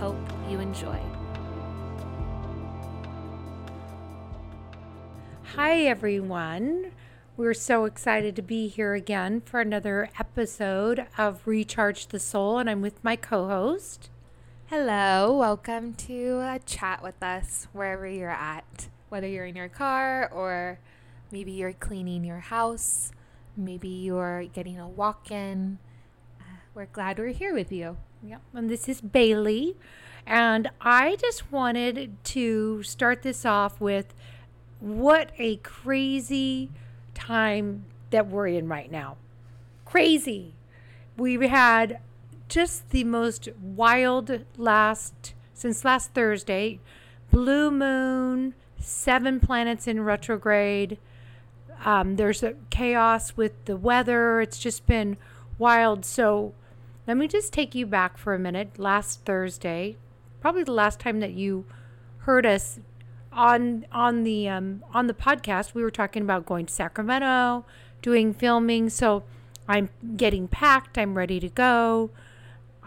And we hope you enjoy. Hi, everyone. We're so excited to be here again for another episode of Recharge the Soul, and I'm with my co host. Hello, welcome to a chat with us wherever you're at, whether you're in your car or maybe you're cleaning your house, maybe you're getting a walk in uh, we're glad we're here with you. Yep. And this is Bailee. And I just wanted to start this off with what a crazy time that we're in right now. Crazy. We've had just the most wild last, since last Thursday, blue moon, seven planets in retrograde. Um, there's a chaos with the weather. It's just been wild. So let me just take you back for a minute. Last Thursday, probably the last time that you heard us on on the um, on the podcast, we were talking about going to Sacramento, doing filming. So I'm getting packed. I'm ready to go.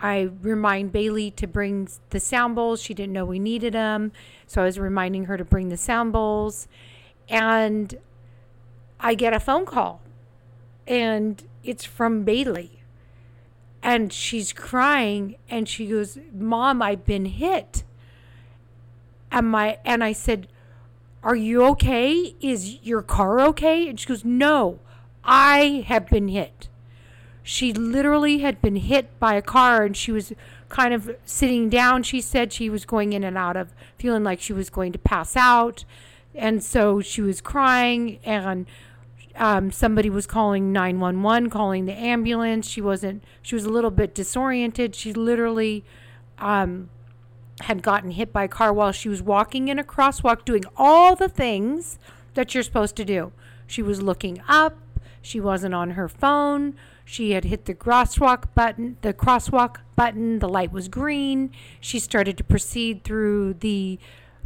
I remind Bailee to bring the sound bowls. She didn't know we needed them, so I was reminding her to bring the sound bowls. And I get a phone call, and it's from Bailee and she's crying and she goes mom i've been hit. And my and i said are you okay? Is your car okay? And she goes no i have been hit. She literally had been hit by a car and she was kind of sitting down she said. She was going in and out of feeling like she was going to pass out. And so she was crying and um, somebody was calling 911, calling the ambulance. She wasn't, she was a little bit disoriented. She literally um, had gotten hit by a car while she was walking in a crosswalk, doing all the things that you're supposed to do. She was looking up, she wasn't on her phone. She had hit the crosswalk button, the crosswalk button, the light was green. She started to proceed through the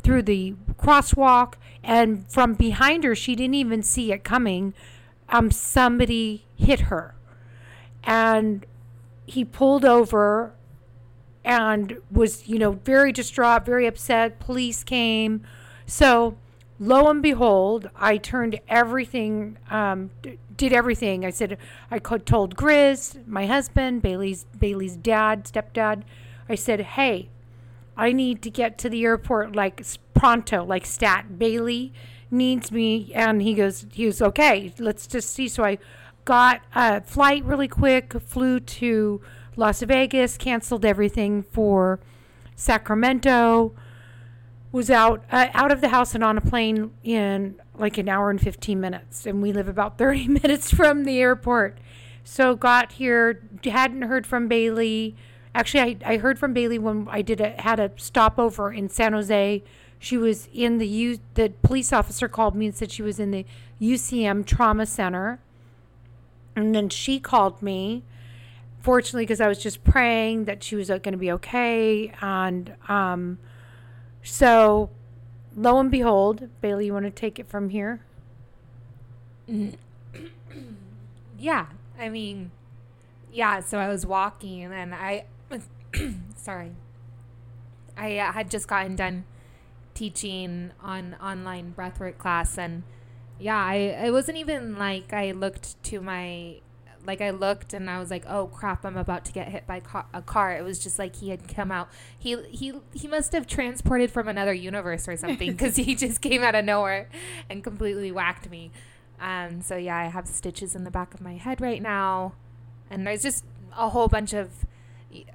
through the crosswalk and from behind her she didn't even see it coming. Um somebody hit her. And he pulled over and was you know very distraught very upset. Police came. So lo and behold i turned everything um, did everything. I said i told grizz my husband bailee's bailee's dad stepdad. I said hey I need to get to the airport like pronto, like stat. Bailee needs me. And he goes, he was okay, let's just see. So I got a flight really quick, flew to Las Vegas, canceled everything for Sacramento, was out uh, out of the house and on a plane in like an hour and 15 minutes. And we live about 30 minutes from the airport. So got here, hadn't heard from Bailee Actually, I, I heard from Bailee when I did a, had a stopover in San Jose. She was in the U. The police officer called me and said she was in the UCM trauma center, and then she called me. Fortunately, because I was just praying that she was uh, going to be okay, and um, so lo and behold, Bailee, you want to take it from here? yeah, I mean, yeah. So I was walking, and I sorry. I uh, had just gotten done teaching on online breathwork class and yeah, I it wasn't even like I looked to my like I looked and I was like, "Oh crap, I'm about to get hit by a car." It was just like he had come out. He he he must have transported from another universe or something because he just came out of nowhere and completely whacked me. Um, so yeah, I have stitches in the back of my head right now, and there's just a whole bunch of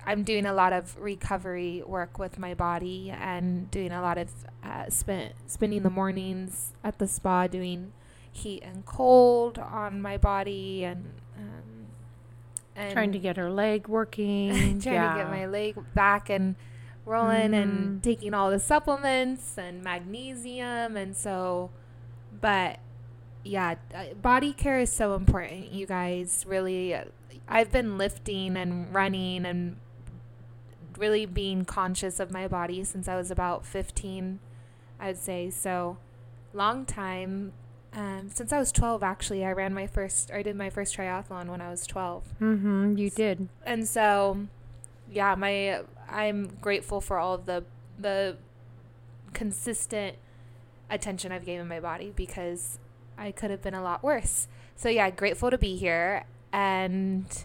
I'm doing a lot of recovery work with my body and doing a lot of uh, spend, spending the mornings at the spa doing heat and cold on my body and, um, and trying to get her leg working, trying yeah. to get my leg back and rolling and taking all the supplements and magnesium and so but yeah uh, body care is so important you guys really i've been lifting and running and really being conscious of my body since i was about 15 i'd say so long time um, since i was 12 actually i ran my first i did my first triathlon when i was 12 Mm-hmm. You did. and so yeah my i'm grateful for all of the the consistent attention i've given my body because i could have been a lot worse so yeah grateful to be here and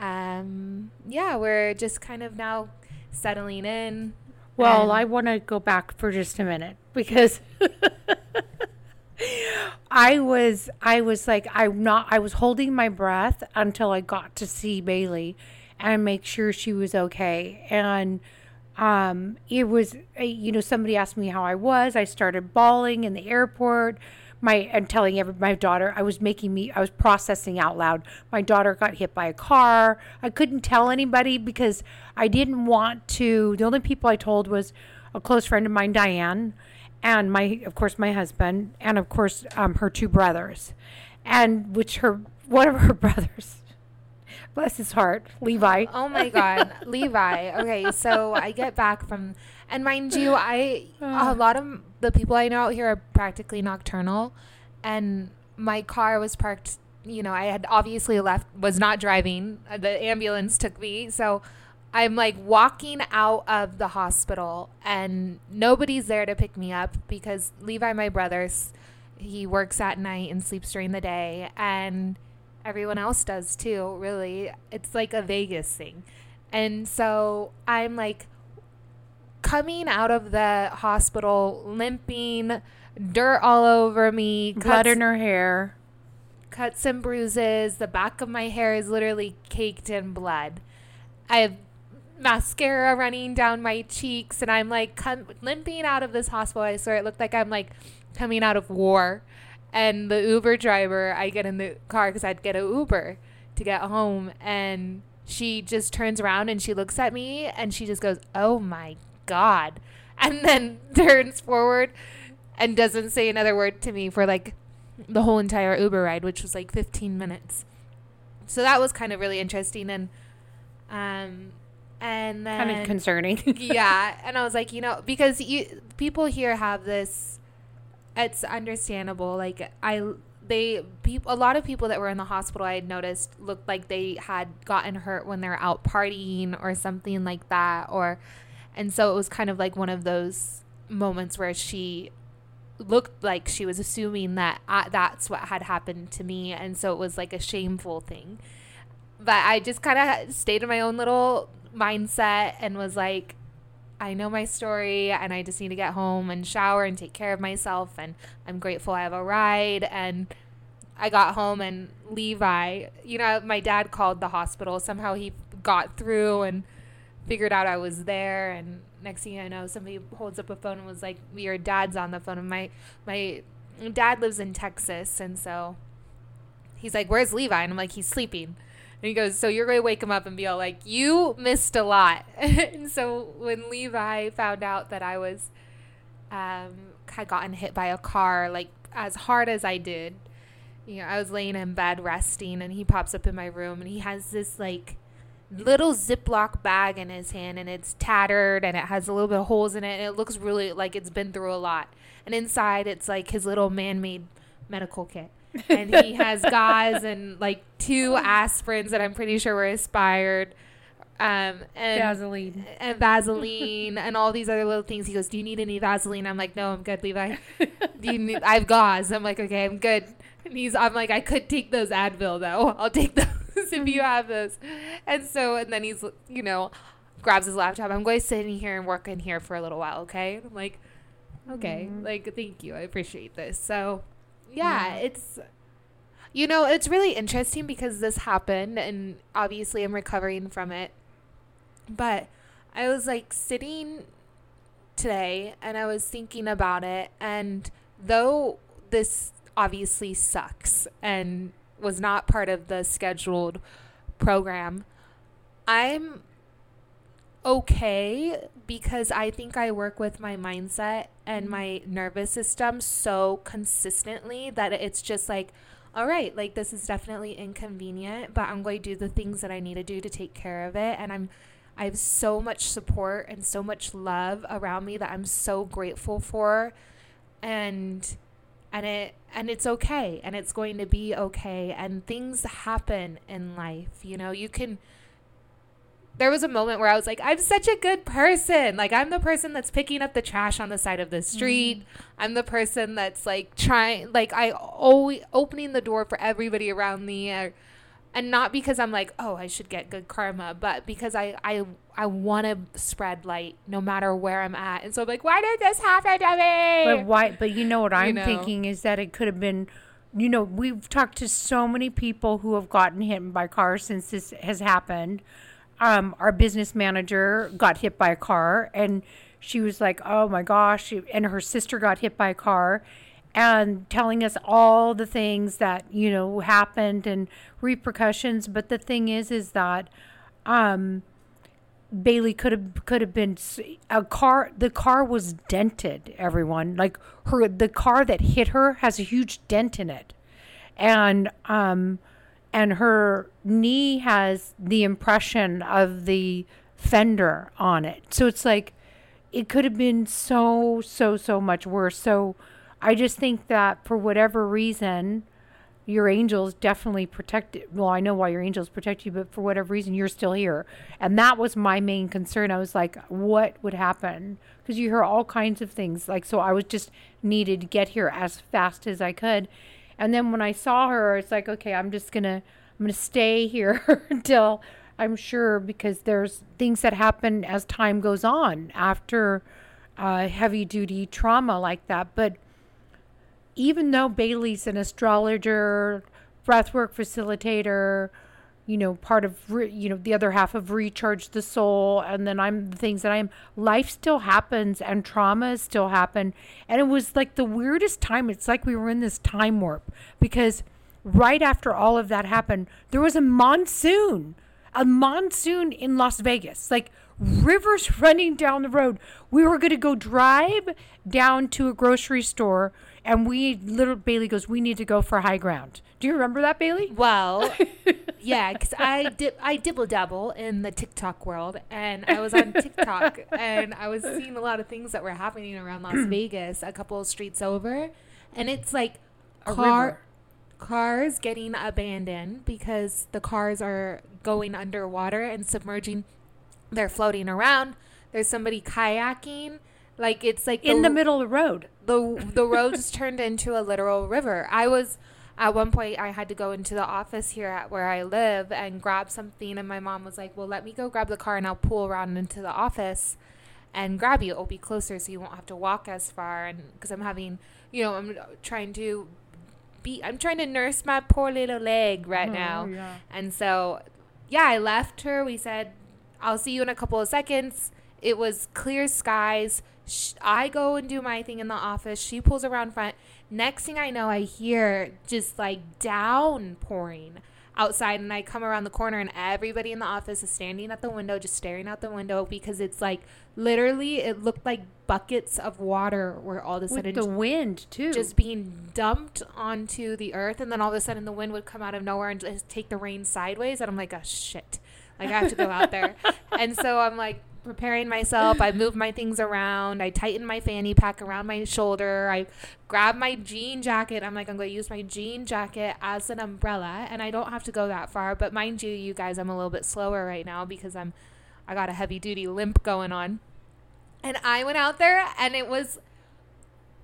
um yeah we're just kind of now settling in Well, and- I want to go back for just a minute because I was I was like I'm not I was holding my breath until I got to see Bailee and make sure she was okay. And um it was uh, you know somebody asked me how I was. I started bawling in the airport my and telling every my daughter I was making me I was processing out loud. My daughter got hit by a car. I couldn't tell anybody because I didn't want to the only people I told was a close friend of mine Diane and my of course my husband and of course um, her two brothers and which her one of her brothers bless his heart Levi. Oh my God, Levi. Okay, so I get back from, and mind you, I a lot of the people I know out here are practically nocturnal, and my car was parked. You know, I had obviously left, was not driving. Uh, The ambulance took me, so I'm like walking out of the hospital, and nobody's there to pick me up because Levi, my brother's, he works at night and sleeps during the day, and everyone else does too, really. It's like a Vegas thing. And so I'm like coming out of the hospital limping, dirt all over me, blood in her hair cuts and bruises. The back of my hair is literally caked in blood. I have mascara running down my cheeks, and I'm like com- limping out of this hospital. I swear it looked like I'm like coming out of war. And the Uber driver, I get in the car because I'd get a Uber to get home, and she just turns around and she looks at me and she just goes, "Oh my god," and then turns forward and doesn't say another word to me for like the whole entire Uber ride, which was like 15 minutes. So that was kind of really interesting and um and then kind of concerning. Yeah, and I was like, you know, because you people here have this it's understandable. Like I they people a lot of people that were in the hospital I had noticed looked like they had gotten hurt when they're out partying or something like that or and so it was kind of like one of those moments where she looked like she was assuming that I, that's what had happened to me. And so it was like a shameful thing. But I just kind of stayed in my own little mindset and was like I know my story and I just need to get home and shower and take care of myself and I'm grateful I have a ride. And I got home and Levi, you know, my dad called the hospital. Somehow he got through and figured out I was there and next thing I know somebody holds up a phone and was like your dad's on the phone. And my my dad lives in Texas and so he's like where's Levi? And I'm like he's sleeping. And he goes, So you're going to wake him up and be all like, You missed a lot. and so when Levi found out that I was, um, had gotten hit by a car, like as hard as I did, you know, I was laying in bed resting and he pops up in my room and he has this like little Ziploc bag in his hand and it's tattered and it has a little bit of holes in it and it looks really like it's been through a lot. And inside it's like his little man made medical kit and he has gauze and like two aspirins that I'm pretty sure were expired. Um, and Vaseline. and Vaseline and all these other little things. He goes, "Do you need any Vaseline?" I'm like, "No, I'm good, Levi. Do you need, I have gauze." I'm like, "Okay, I'm good." And he's, I'm like, "I could take those Advil though. I'll take those if you have those." And so, and then he's, you know, grabs his laptop. I'm going to sit in here and work in here for a little while, okay? I'm like, "Okay, mm-hmm. like, thank you. I appreciate this." So, yeah, it's you know, it's really interesting because this happened and obviously I'm recovering from it. But I was like sitting today and I was thinking about it and though this obviously sucks and was not part of the scheduled program, I'm okay because I think I work with my mindset and mm-hmm. my nervous system so consistently that it's just like, all right, like this is definitely inconvenient, but I'm going to do the things that I need to do to take care of it. And I'm, I have so much support and so much love around me that I'm so grateful for. And, and it, and it's okay. And it's going to be okay. And things happen in life. You know, you can, there was a moment where I was like, I'm such a good person. Like, I'm the person that's picking up the trash on the side of the street. Mm-hmm. I'm the person that's like trying, like, I always opening the door for everybody around me. Or, and not because I'm like, oh, I should get good karma, but because I, I, I want to spread light no matter where I'm at. And so I'm like, why did this happen to me? But why? But you know what I'm you know? thinking is that it could have been you know, we've talked to so many people who have gotten hit by cars since this has happened um, our business manager got hit by a car and she was like, oh my gosh. And her sister got hit by a car and telling us all the things that, you know, happened and repercussions. But the thing is, is that, um, Bailee could have could have been a car. The car was dented. Everyone like her. The car that hit her has a huge dent in it, and um, and her knee has the impression of the fender on it. So it's like it could have been so so so much worse. So I just think that for whatever reason your angels definitely protect well i know why your angels protect you but for whatever reason you're still here. And that was my main concern. I was like what would happen? Because you hear all kinds of things. Like so i was just needed to get here as fast as i could. And then when I saw her, it's like, okay, I'm just gonna I'm gonna stay here until I'm sure because there's things that happen as time goes on after uh, heavy duty trauma like that. But even though Bailee's an astrologer, breathwork facilitator, you know, part of, re, you know, the other half of Recharge the Soul. And then I'm the things that I am. Life still happens and traumas still happen. And it was like the weirdest time. It's like we were in this time warp because right after all of that happened, there was a monsoon, a monsoon in Las Vegas. Like, rivers running down the road. We were going to go drive down to a grocery store, and we little Bailee goes, "We need to go for high ground." Do you remember that, Bailee? Well, yeah, because I dip, I dibble dabble in the TikTok world, and I was on TikTok, and I was seeing a lot of things that were happening around Las Vegas, a couple of streets over, and it's like a car. River. Cars getting abandoned because the cars are going underwater and submerging they're floating around. There's somebody kayaking. Like it's like in the, the middle of the road. The the road's turned into a literal river. I was at one point I had to go into the office here at where I live and grab something and my mom was like, "Well, let me go grab the car and I'll pull around into the office and grab you. It'll be closer so you won't have to walk as far and cuz I'm having, you know, I'm trying to be I'm trying to nurse my poor little leg right oh, now. Yeah. And so yeah, I left her. We said I'll see you in a couple of seconds. It was clear skies. I go and do my thing in the office. She pulls around front. Next thing I know, I hear just like downpouring outside, and I come around the corner, and everybody in the office is standing at the window, just staring out the window because it's like literally, it looked like buckets of water were all of a sudden With the wind too, just being dumped onto the earth, and then all of a sudden the wind would come out of nowhere and just take the rain sideways, and I'm like, oh shit. Like I have to go out there. And so I'm like preparing myself. I move my things around. I tighten my fanny pack around my shoulder. I grab my jean jacket. I'm like, I'm going to use my jean jacket as an umbrella. And I don't have to go that far. But mind you, you guys, I'm a little bit slower right now because I'm, I got a heavy duty limp going on. And I went out there and it was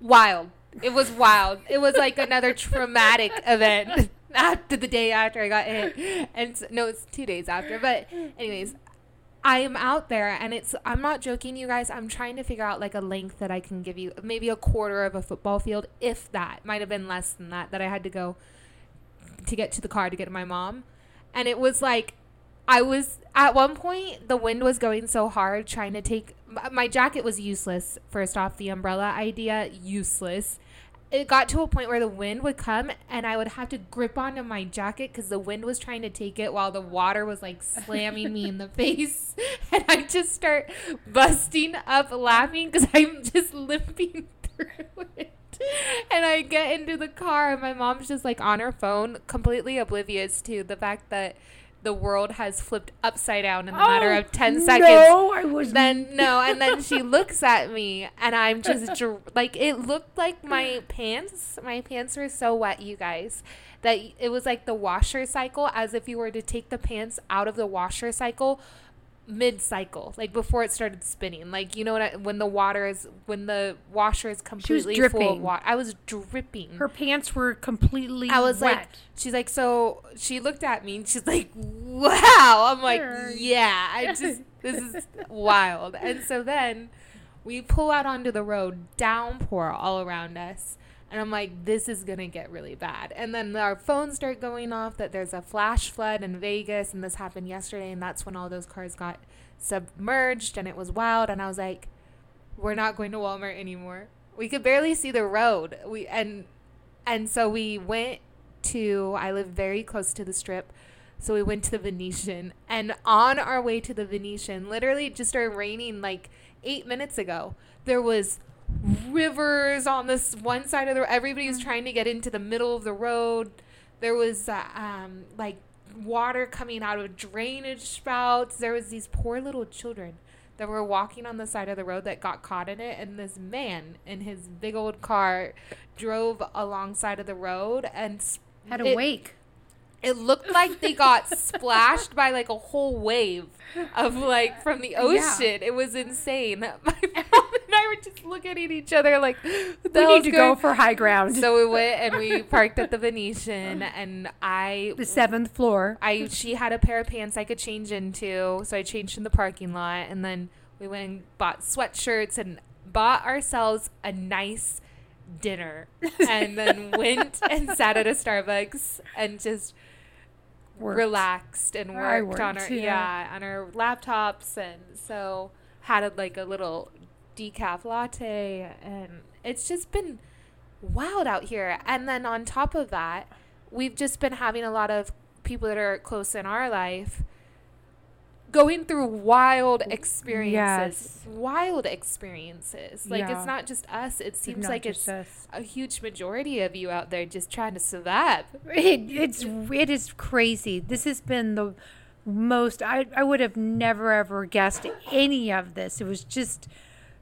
wild. It was wild. It was like another traumatic event after the day after I got hit. And so, no, it's two days after. But anyways, I am out there and it's I'm not joking you guys. I'm trying to figure out like a length that I can give you. Maybe a quarter of a football field, if that. Might have been less than that that I had to go to get to the car to get to my mom. And it was like I was at one point the wind was going so hard trying to take my jacket was useless. First off, the umbrella idea useless it got to a point where the wind would come and I would have to grip onto my jacket because the wind was trying to take it while the water was like slamming me in the face. And I just start busting up laughing because I'm just limping through it. And I get into the car and my mom's just like on her phone, completely oblivious to the fact that the world has flipped upside down in a matter Oh, of 10 seconds. No, I was then no and then she looks at me and i'm just dr- like it looked like my pants my pants were so wet you guys that it was like the washer cycle as if you were to take the pants out of the washer cycle mid cycle like before it started spinning like you know what I, when the water is when the washer is completely full of dripping. water i was dripping Her pants were completely. I was wet. like, she's like, so she looked at me and she's like, wow. I'm like, Sure. yeah, I just, this is wild. And so then we pull out onto the road, downpour all around us. And I'm like, this is going to get really bad. And then our phones start going off that there's a flash flood in Vegas. And this happened yesterday. And that's when all those cars got submerged and it was wild. And I was like, we're not going to Walmart anymore. We could barely see the road. We and and so we went to I live very close to the strip. So we went to the Venetian and on our way to the Venetian, literally just started raining like 8 minutes ago. There was rivers on this one side of the road. everybody was trying to get into the middle of the road. There was uh, um like water coming out of drainage spouts. There was these poor little children that were walking on the side of the road that got caught in it and this man in his big old car drove alongside of the road and had a it, wake. It looked like they got splashed by like a whole wave of like from the ocean. It was insane. My mom and I were just looking at each other like, We need to go for high ground. So we went and we parked at the Venetian, and I the seventh floor. I she had a pair of pants I could change into, so I changed in the parking lot, and then we went and bought sweatshirts and bought ourselves a nice dinner, and then went and sat at a Starbucks and just Worked. relaxed and I worked, on our worked, yeah. yeah on our laptops, and so had a, like a little decaf latte, and it's just been wild out here. And then on top of that, we've just been having a lot of people that are close in our life going through wild experiences. Yes. Wild experiences. Like Yeah. it's not just us. It seems like it's us. a huge majority of you out there just trying to survive. It, it's it is crazy. This has been the most. I I would have never ever guessed any of this. It was just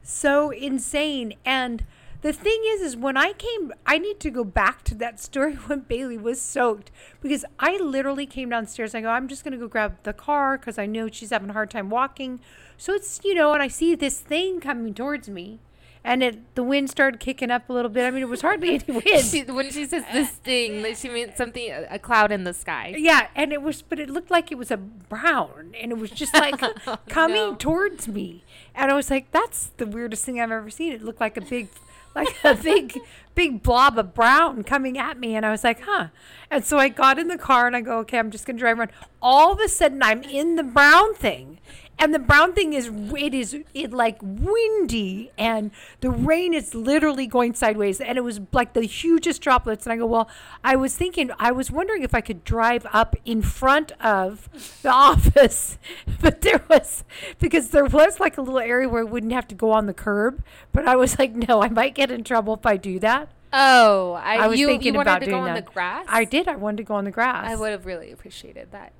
so insane. And the thing is, is when I came, I need to go back to that story when Bailee was soaked because I literally came downstairs. I go, I'm just gonna go grab the car because I know she's having a hard time walking. So it's you know, and I see this thing coming towards me. And it, the wind started kicking up a little bit. I mean, it was hardly any wind. She, when she says this thing, she meant something a cloud in the sky. Yeah, and it was, but it looked like it was a brown, and it was just like oh, coming no. towards me, and I was like, "That's the weirdest thing I've ever seen." It looked like a big, like a big, big blob of brown coming at me, and I was like, "Huh." And so I got in the car and I go, "Okay, I'm just gonna drive around." All of a sudden, I'm in the brown thing. And the brown thing is it is it like windy and the rain is literally going sideways and it was like the hugest droplets and I go well I was thinking I was wondering if I could drive up in front of the office but there was because there was like a little area where I wouldn't have to go on the curb but I was like no I might get in trouble if I do that Oh, I, I was you, thinking you wanted about to go doing on that. the grass. I did I wanted to go on the grass I would have really appreciated that.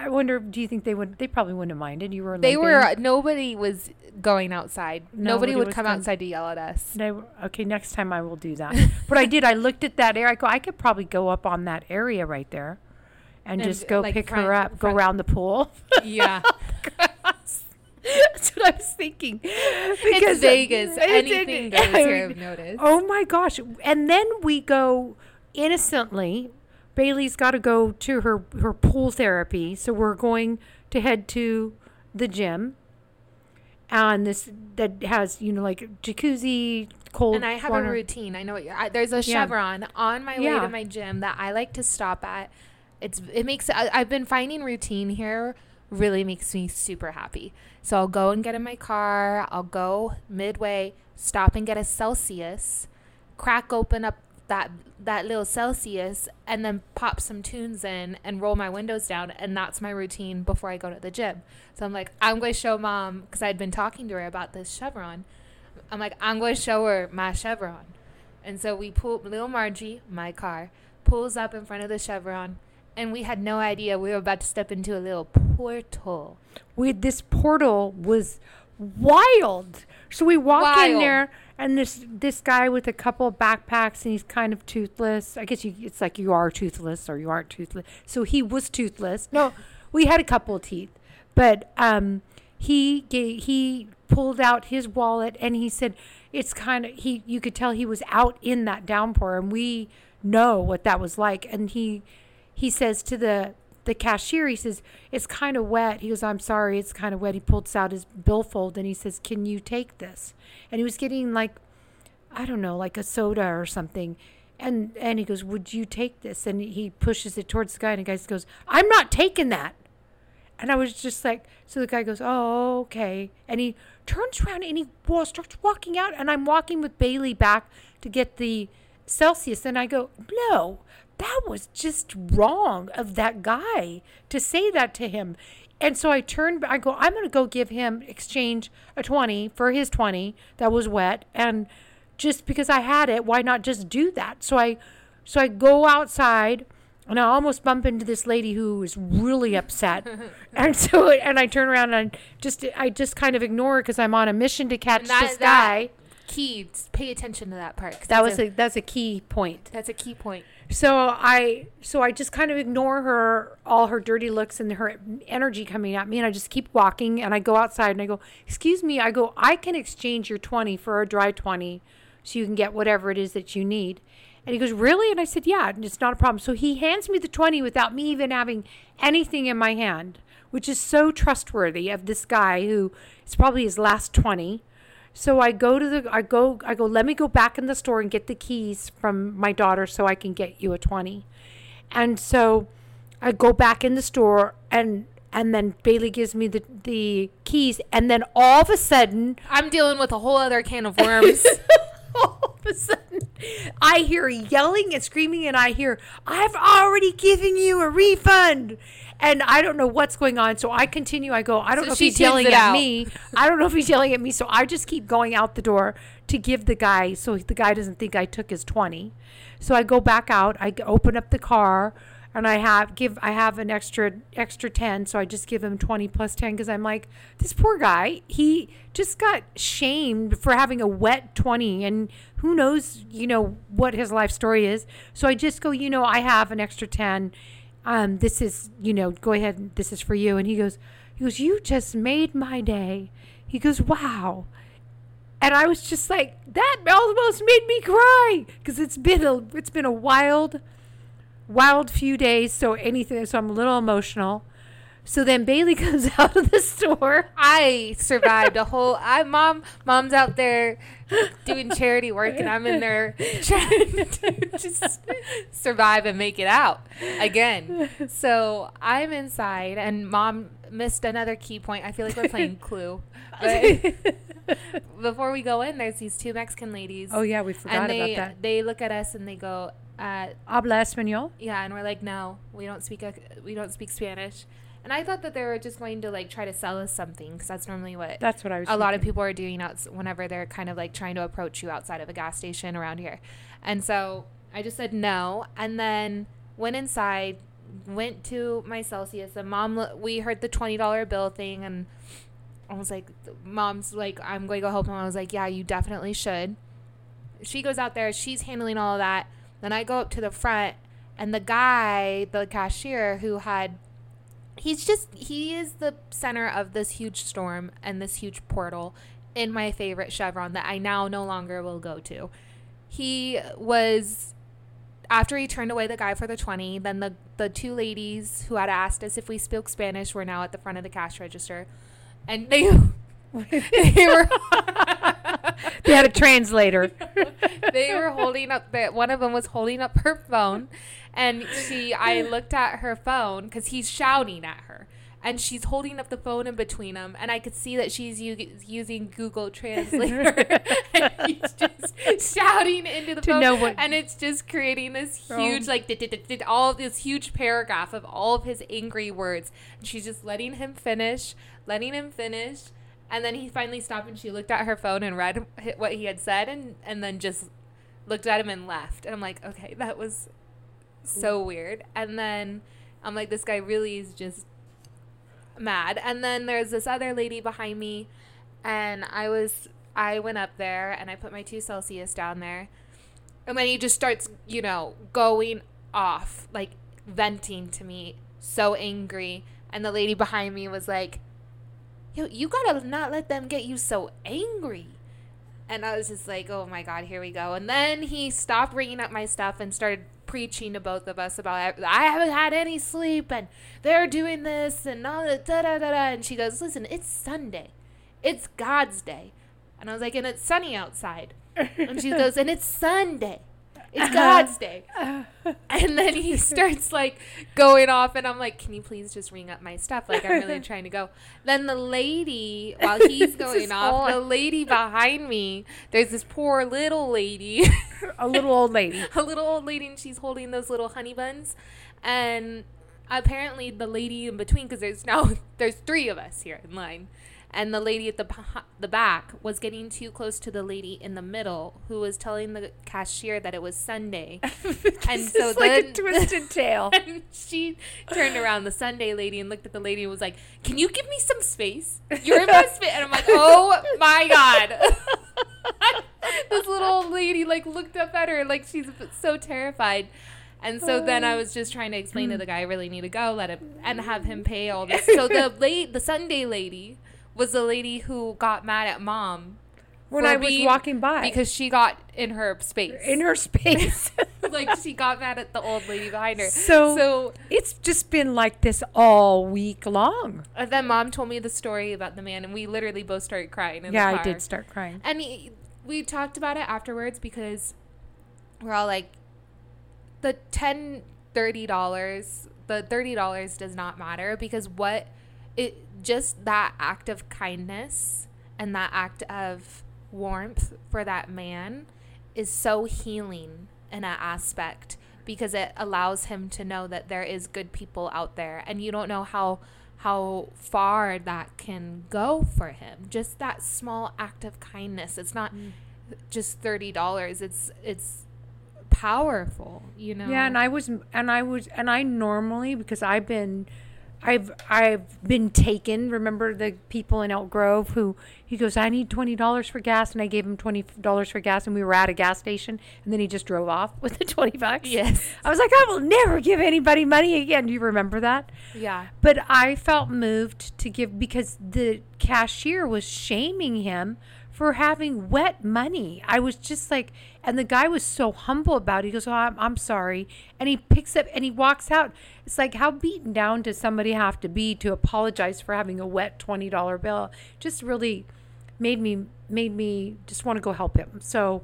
I wonder do you think they would they probably wouldn't have minded you were They limping. were nobody was going outside. Nobody, Nobody would come outside to yell at us. Okay, next time I will do that. but I did. I looked at that area. I go, I could probably go up on that area right there, and, And, just go like, pick front- her up, go around the pool. Yeah, That's what I was thinking. it's Vegas. it- Anything it- goes here. I've noticed. Oh my gosh! And then we go innocently. Bailee's got to go to her her pool therapy, so we're going to head to the gym. And this that has you know like jacuzzi, cold. and I have water. a routine. I know what you're, I, there's a chevron on my way Yeah. to my gym that I like to stop at. It's it makes I, I've been finding routine here really makes me super happy. So I'll go and get in my car. I'll go midway, stop and get a Celsius, crack open up that that little Celsius and then pop some tunes in and roll my windows down and that's my routine before I go to the gym. So I'm like, I'm going to show mom because I'd been talking to her about this chevron. I'm like, I'm going to show her my chevron. And so we pull little Margie, my car, pulls up in front of the chevron and we had no idea we were about to step into a little portal. We this portal was wild. So we walk in there, and this this guy with a couple of backpacks, and he's kind of toothless. I guess you, it's like you are toothless or you aren't toothless. So he was toothless. No, we had a couple of teeth, but um, he gave, he pulled out his wallet and he said it's kind of he. You could tell he was out in that downpour, and we know what that was like. And he he says to the the cashier, he says, It's kind of wet. He goes, I'm sorry, it's kind of wet. He pulls out his billfold and he says, Can you take this? And he was getting like, I don't know, like a soda or something. And and he goes, Would you take this? And he pushes it towards the guy and the guy goes, I'm not taking that. And I was just like, so the guy goes, oh, okay. And he turns around and he starts walking out. And I'm walking with Bailee back to get the Celsius. And I go, no, that was just wrong of that guy to say that to him. And so I turned, I go, I'm going to go give him exchange a 20 for his 20 that was wet. And just because I had it, why not just do that? So I, so I go outside and I almost bump into this lady who is really upset. and so, and I turn around and I just, I just kind of ignore her because I'm on a mission to catch that- this that- guy. Key, pay attention to that part. That was a, that's a key point. that's a key point. So I so I just kind of ignore her all her dirty looks and her energy coming at me and I just keep walking and I go outside and I go, "Excuse me." I go, "I can exchange your 20 for a dry 20 so you can get whatever it is that you need." And he goes, "Really?" And I said, "Yeah, it's not a problem." So he hands me the 20 without me even having anything in my hand, which is so trustworthy of this guy who it's probably his last 20. So I go to the I go I go let me go back in the store and get the keys from my daughter so I can get you a 20. And so I go back in the store and and then Bailee gives me the the keys and then all of a sudden I'm dealing with a whole other can of worms. all of a sudden I hear yelling and screaming and I hear I've already given you a refund and I don't know what's going on so I continue I go I don't So know if he's yelling at out. me. I don't know if he's yelling at me. So I just keep going out the door to give the guy so the guy doesn't think I took his 20 so I go back out I open up the car and I have give I have an extra extra 10 so I just give him 20 plus 10 cuz I'm like this poor guy he just got shamed for having a wet 20 and who knows you know what his life story is. So I just go you know I have an extra 10 um this is you know go ahead this is for you. And he goes he goes you just made my day. He goes wow. And I was just like that almost made me cry cuz it's been a it's been a wild wild few days. So anything so I'm a little emotional so then Bailee comes out of the store I survived a whole. I mom, mom's out there doing charity work, and I'm in there trying to just survive and make it out again. So I'm inside, and mom missed another key point. I feel like we're playing Clue. Before we go in, there's these two Mexican ladies. oh yeah we forgot they about that they look at us and they go, uh, habla español yeah, and we're like, no, we don't speak a, we don't speak Spanish. And I thought that they were just going to like try to sell us something because that's normally what that's what I was a lot of people are doing out whenever they're kind of like trying to approach you outside of a gas station around here. And so I just said no, and then went inside, went to my Celsius, and mom, we heard the twenty dollar bill thing, and I was like, mom's like, I'm going to go help him. I was like, yeah, you definitely should. She goes out there, she's handling all of that. Then I go up to the front, and the guy, the cashier who had he's just he is the center of this huge storm and this huge portal in my favorite chevron that I now no longer will go to. He was after he turned away the guy for the 20, then the the two ladies who had asked us if we spoke Spanish were now at the front of the cash register. And they they were they had a translator they were holding up the one of them was holding up her phone and she i looked at her phone because he's shouting at her and she's holding up the phone in between them and i could see that she's u- using google translator and he's just shouting into the To phone, know what- and it's just creating this Oh. huge like all this huge paragraph of all of his angry words. And she's just letting him finish, letting him finish, and then he finally stopped and she looked at her phone and read what he had said, and and then just looked at him and left. And I'm like, okay, that was so weird. And then I'm like, this guy really is just mad. And then there's this other lady behind me, and I was I went up there and I put my two Celsius down there, and then he just starts, you know, going off like venting to me, so angry. And the lady behind me was like, "Yo, you gotta not let them get you so angry." And I was just like, oh my God, here we go. And then he stopped bringing up my stuff and started preaching to both of us about I haven't had any sleep and they're doing this and all that. Da, da, da, da. And she goes, listen, it's Sunday. It's God's day. And I was like, and it's sunny outside. And she goes, and it's Sunday. It's God's uh-huh. day. And then he starts like going off, and I'm like, can you please just ring up my stuff? Like, I'm really trying to go. Then the lady, while he's going off, the lady behind me, there's this poor little lady, a little old lady. a little old lady, and she's holding those little honey buns. And apparently, the lady in between, because there's now there's three of us here in line, and the lady at the the back was getting too close to the lady in the middle, who was telling the cashier that it was Sunday. And so is like a twisted tale. and she turned around, the Sunday lady, and looked at the lady and was like, "Can you give me some space? You're in my space." And I'm like, "Oh my god!" this little old lady like looked up at her like she's so terrified. And so then I oh. was just trying to explain to the guy, I really need to go, let him and have him pay all this. So the late, the Sunday lady was the lady who got mad at mom when I was walking by because she got in her space. in her space. like she got mad at the old lady behind her. So- so it's just been like this all week long. And then mom told me the story about the man, and we literally both started crying. In yeah, I did start crying. And he, we talked about it afterwards because we're all like, the 10 dollars, the thirty dollars does not matter because what it just that act of kindness and that act of warmth for that man is so healing in an aspect because it allows him to know that there is good people out there and you don't know how how far that can go for him. Just that small act of kindness. It's not mm. just $30 it's it's powerful you know? Yeah, and I was, and I was, and I normally because I've been, I've I've been taken. Remember the people in Elk Grove who he goes, I need twenty dollars for gas, and I gave him twenty dollars for gas, and we were at a gas station, and then he just drove off with the twenty bucks. yes I was like, I will never give anybody money again. Do you remember that? yeah But I felt moved to give because the cashier was shaming him for having wet money. I was just like, and the guy was so humble about it. He goes, Oh, I'm, I'm sorry. And he picks up and he walks out. It's like, how beaten down does somebody have to be to apologize for having a wet $20 bill? Just really made me, made me just want to go help him. So,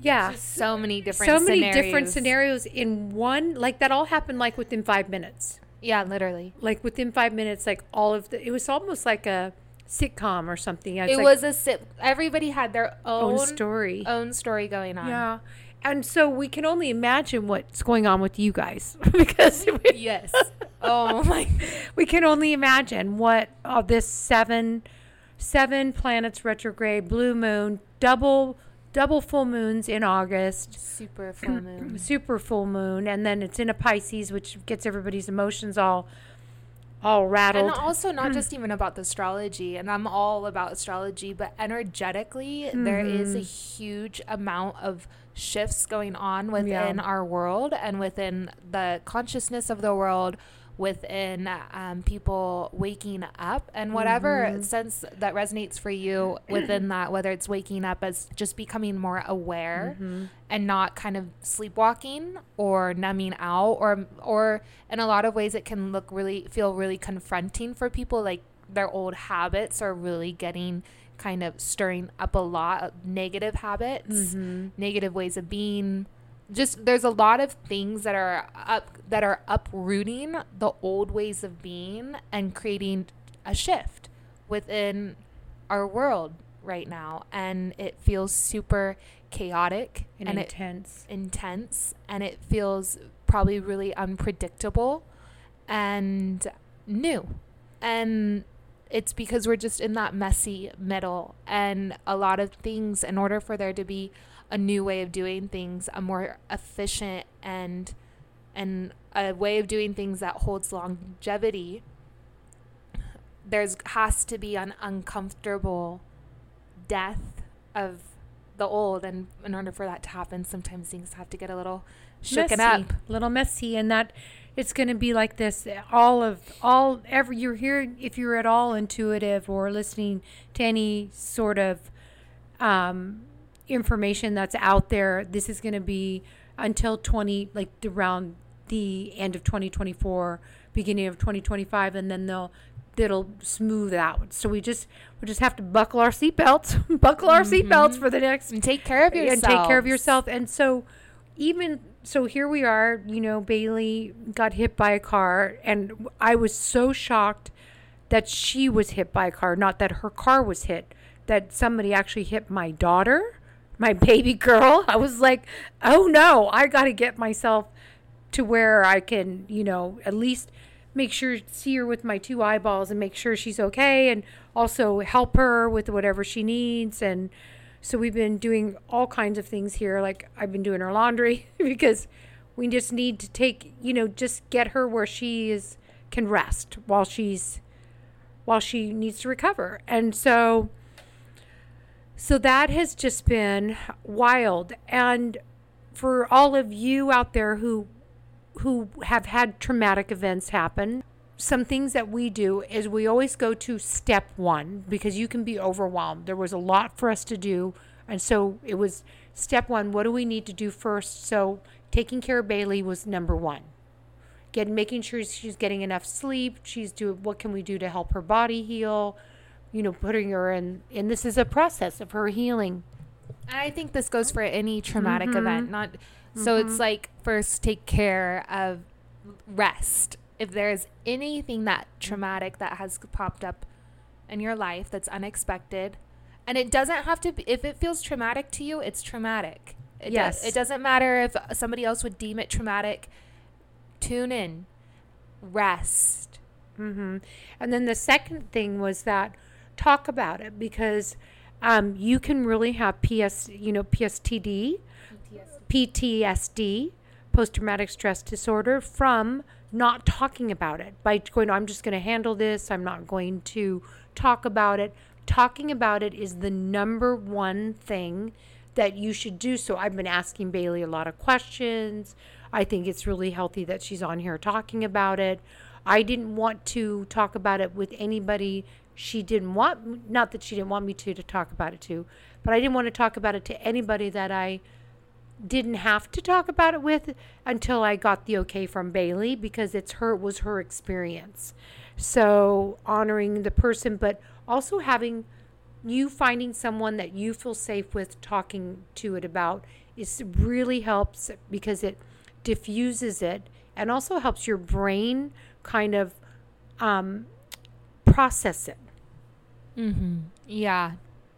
yeah. So many different So many different scenarios. scenarios in one, like that all happened like within five minutes yeah literally like within five minutes, like all of the, it was almost like a sitcom or something. it like was a sit. everybody had their own, own story. own story going on Yeah. And so we can only imagine what's going on with you guys because we, yes oh my we can only imagine what uh, this seven seven planets retrograde blue moon double double full moons in August super full moon super full moon and then it's in a Pisces which gets everybody's emotions all all rattled. And also not hmm. just even about the astrology, and I'm all about astrology, but energetically there is a hmm. huge amount of shifts going on within Yeah. our world and within the consciousness of the world, within um, people waking up. And whatever mm-hmm. sense that resonates for you within that, whether it's waking up as just becoming more aware mm-hmm. and not kind of sleepwalking or numbing out or or in a lot of ways it can look really feel really confronting for people like their old habits are really getting kind of stirring up a lot of negative habits mm-hmm. negative ways of being just there's a lot of things that are up that are uprooting the old ways of being and creating a shift within our world right now and it feels super chaotic And, and, it intense. intense and it feels probably really unpredictable and new. And it's because we're just in that messy middle and a lot of things in order for there to be a new way of doing things, a more efficient and and a way of doing things that holds longevity, there's has to be an uncomfortable death of the old. And in order for that to happen sometimes things have to get a little shooken messy, up. Little messy, and that it's going to be like this. All of all every you're here if you're at all intuitive or listening to any sort of um, information that's out there. This is going to be until twenty like around the end of 2024, beginning of 2025, and then they'll it'll smooth out. So we just we just have to buckle our seatbelts, buckle our mm-hmm. seatbelts for the next and take care of yourself and take care of yourself. And so, even so, here we are. You know, Bailee got hit by a car, and I was so shocked that she was hit by a car, not that her car was hit. That somebody actually hit my daughter, my baby girl. I was like, oh no, I got to get myself to where I can, you know, at least make sure see her with my two eyeballs and make sure she's okay and also help her with whatever she needs. And so we've been doing all kinds of things here. Like I've been doing her laundry because we just need to take you know just get her where she is can rest while she's while she needs to recover. And so so that has just been wild and for all of you out there who who have had traumatic events happen, some things that we do is we always go to step one because you can be overwhelmed. There was a lot for us to do. And so it was step one what do we need to do first? So taking care of Bailee was number one. Getting, making sure she's getting enough sleep. She's doing what can we do to help her body heal? You know, putting her in, and this is a process of her healing. I think this goes for any traumatic event, not so it's like first take care of rest. If there's anything that traumatic that has popped up in your life that's unexpected, and it doesn't have to be if it feels traumatic to you, it's traumatic. It does- Yes. it doesn't matter if somebody else would deem it traumatic. Tune in. Rest. hmm And then the second thing was that talk about it because um, you can really have PS, you know, PSTD, PTSD, post traumatic stress disorder, from not talking about it. By going, I'm just going to handle this, I'm not going to talk about it. Talking about it is the number one thing that you should do. So I've been asking Bailee a lot of questions. I think it's really healthy that she's on here talking about it. I didn't want to talk about it with anybody she didn't want not that she didn't want me to to talk about it to, but I didn't want to talk about it to anybody that I didn't have to talk about it with until I got the okay from Bailee because it's her was her experience. So honoring the person but also having you finding someone that you feel safe with talking to it about is really helps because it diffuses it and also helps your brain kind of um, process it. Mm-hmm. Yeah.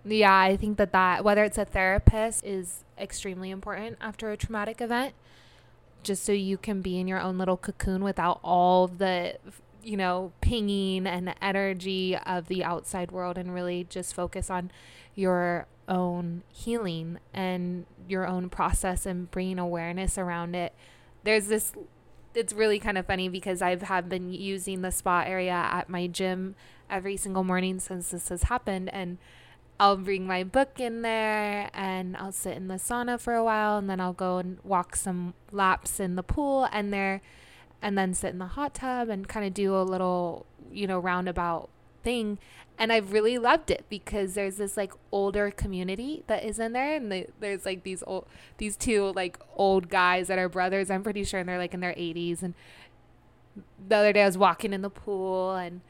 Yeah, I think that that, whether it's a therapist, is extremely important after a traumatic event, just so you can be in your own little cocoon without all the, you know, pinging and energy of the outside world and really just focus on your own healing and your own process and bringing awareness around it. There's this it's really kind of funny because I've have been using the spa area at my gym every single morning since this has happened and I'll bring my book in there and I'll sit in the sauna for a while and then I'll go and walk some laps in the pool and there and then sit in the hot tub and kind of do a little, you know, roundabout thing and I've really loved it because there's this like older community that is in there and the, there's like these old these two like old guys that are brothers I'm pretty sure and they're like in their 80s and the other day I was walking in the pool and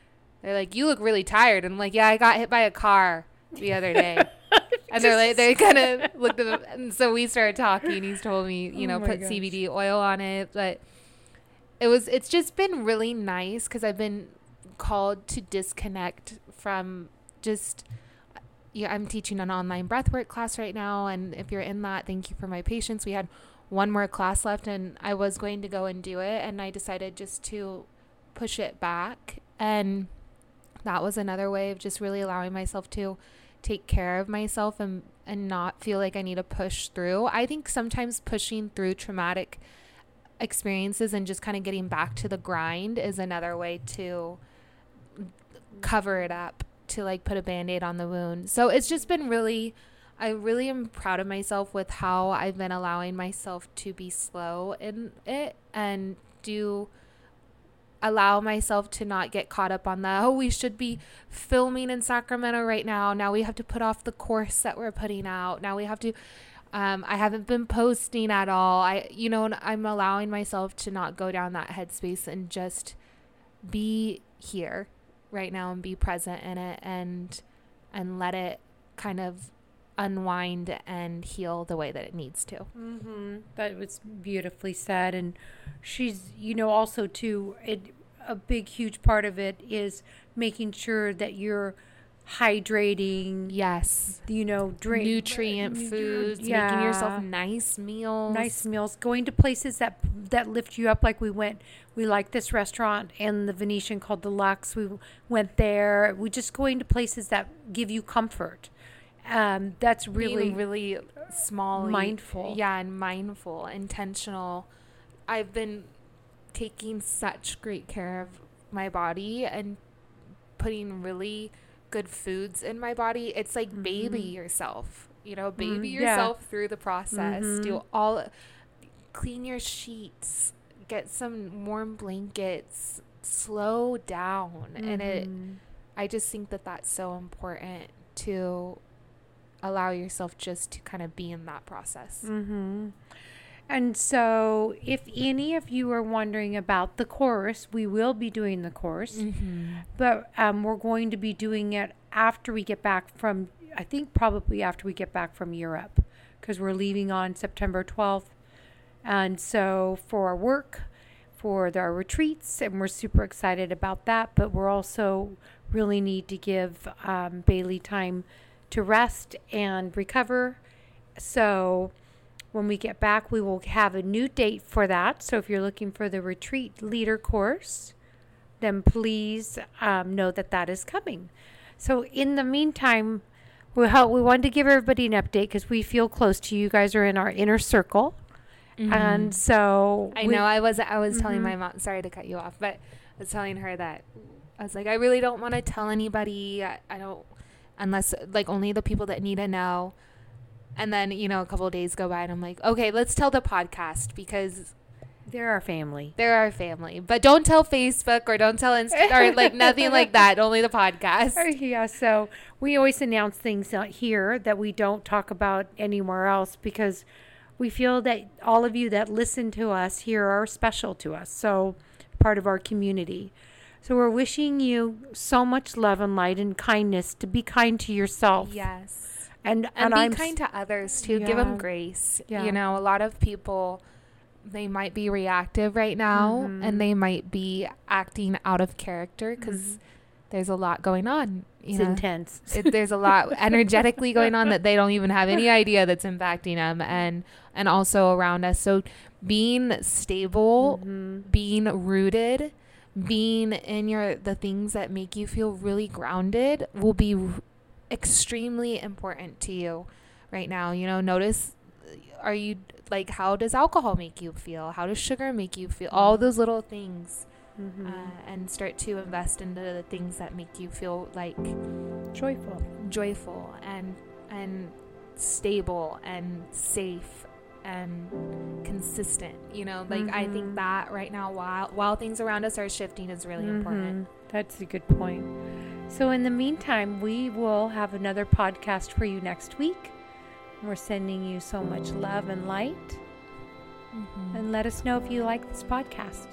they're like you look really tired and I'm like yeah I got hit by a car the other day and they're like they kind of looked at them and so we started talking he's told me you Oh know my put gosh. CBD oil on it but it was it's just been really nice because I've been called to disconnect from just yeah, I'm teaching an online breathwork class right now. And if you're in that, thank you for my patience. We had one more class left and I was going to go and do it. And I decided just to push it back. And that was another way of just really allowing myself to take care of myself and, and not feel like I need to push through. I think sometimes pushing through traumatic experiences and just kind of getting back to the grind is another way to cover it up to like put a band-aid on the wound. So it's just been really i really am proud of myself with how i've been allowing myself to be slow in it and do allow myself to not get caught up on the oh we should be filming in sacramento right now. Now we have to put off the course that we're putting out. Now we have to um, I haven't been posting at all. I, you know, I'm allowing myself to not go down that headspace and just be here right now and be present in it and and let it kind of unwind and heal the way that it needs to. Mm-hmm. That was beautifully said, and she's, you know, also too. It a big, huge part of it is making sure that you're hydrating. Yes. You know, drink nutrient foods, yeah. making yourself nice meals. Nice meals. Going to places that that lift you up like we went we like this restaurant in the Venetian called the Lux. We went there. We just going to places that give you comfort. Um, that's really Being really small, mindful. Yeah, and mindful, intentional. I've been taking such great care of my body and putting really good foods in my body. It's like mm-hmm. baby yourself, you know, baby mm, yourself yeah. through the process. Mm-hmm. Do all clean your sheets, get some warm blankets, slow down. Mm-hmm. And it mm-hmm. I just think that that's so important to allow yourself just to kind of be in that process. And so, if any of you are wondering about the course, we will be doing the course, mm-hmm. but um, we're going to be doing it after we get back from, I think probably after we get back from Europe, because we're leaving on September 12th. And so, for our work, for our retreats, and we're super excited about that, but we're also really need to give um, Bailee time to rest and recover. So, when we get back, we will have a new date for that. So if you're looking for the retreat leader course, then please um, know that that is coming. So in the meantime, we help, we wanted to give everybody an update because we feel close to you. guys are in our inner circle, mm-hmm. and so I we, know I was I was mm-hmm. telling my mom. Sorry to cut you off, but I was telling her that I was like I really don't want to tell anybody. I, I don't unless like only the people that need to know. And then, you know, a couple days go by and I'm like, okay, let's tell the podcast because they're our family. They're our family. But don't tell Facebook or don't tell Instagram or like nothing like that. Only the podcast. Oh, yeah. So we always announce things here that we don't talk about anywhere else because we feel that all of you that listen to us here are special to us. So part of our community. So we're wishing you so much love and light and kindness to be kind to yourself. Yes and and, and be I'm, kind to others too. Yeah. Give them grace. Yeah. You know, a lot of people they might be reactive right now mm-hmm. and they might be acting out of character because mm-hmm. there's a lot going on. it's know? intense. It, there's a lot energetically going on that they don't even have any idea that's impacting them and and also around us. So being stable, mm-hmm. being rooted, being in your the things that make you feel really grounded will be extremely important to you right now. You know, notice are you like how does alcohol make you feel? How does sugar make you feel? All those little things. Mm-hmm. Uh, and start to invest into the things that make you feel like joyful, joyful, and and stable and safe and consistent. You know, like mm-hmm. I think mm-hmm. that right now, while while things around us are shifting, is really mm-hmm. important. That's a good point. So, in the meantime, we will have another podcast for you next week. We're sending you so much love and light. Mm-hmm. And let us know if you like this podcast.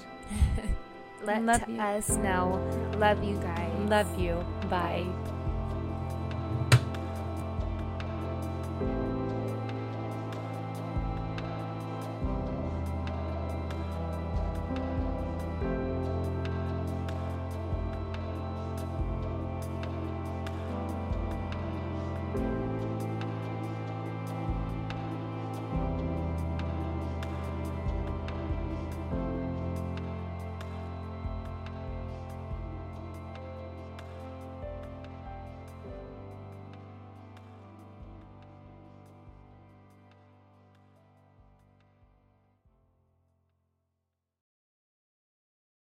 let us know. Love you guys. Love you. Bye.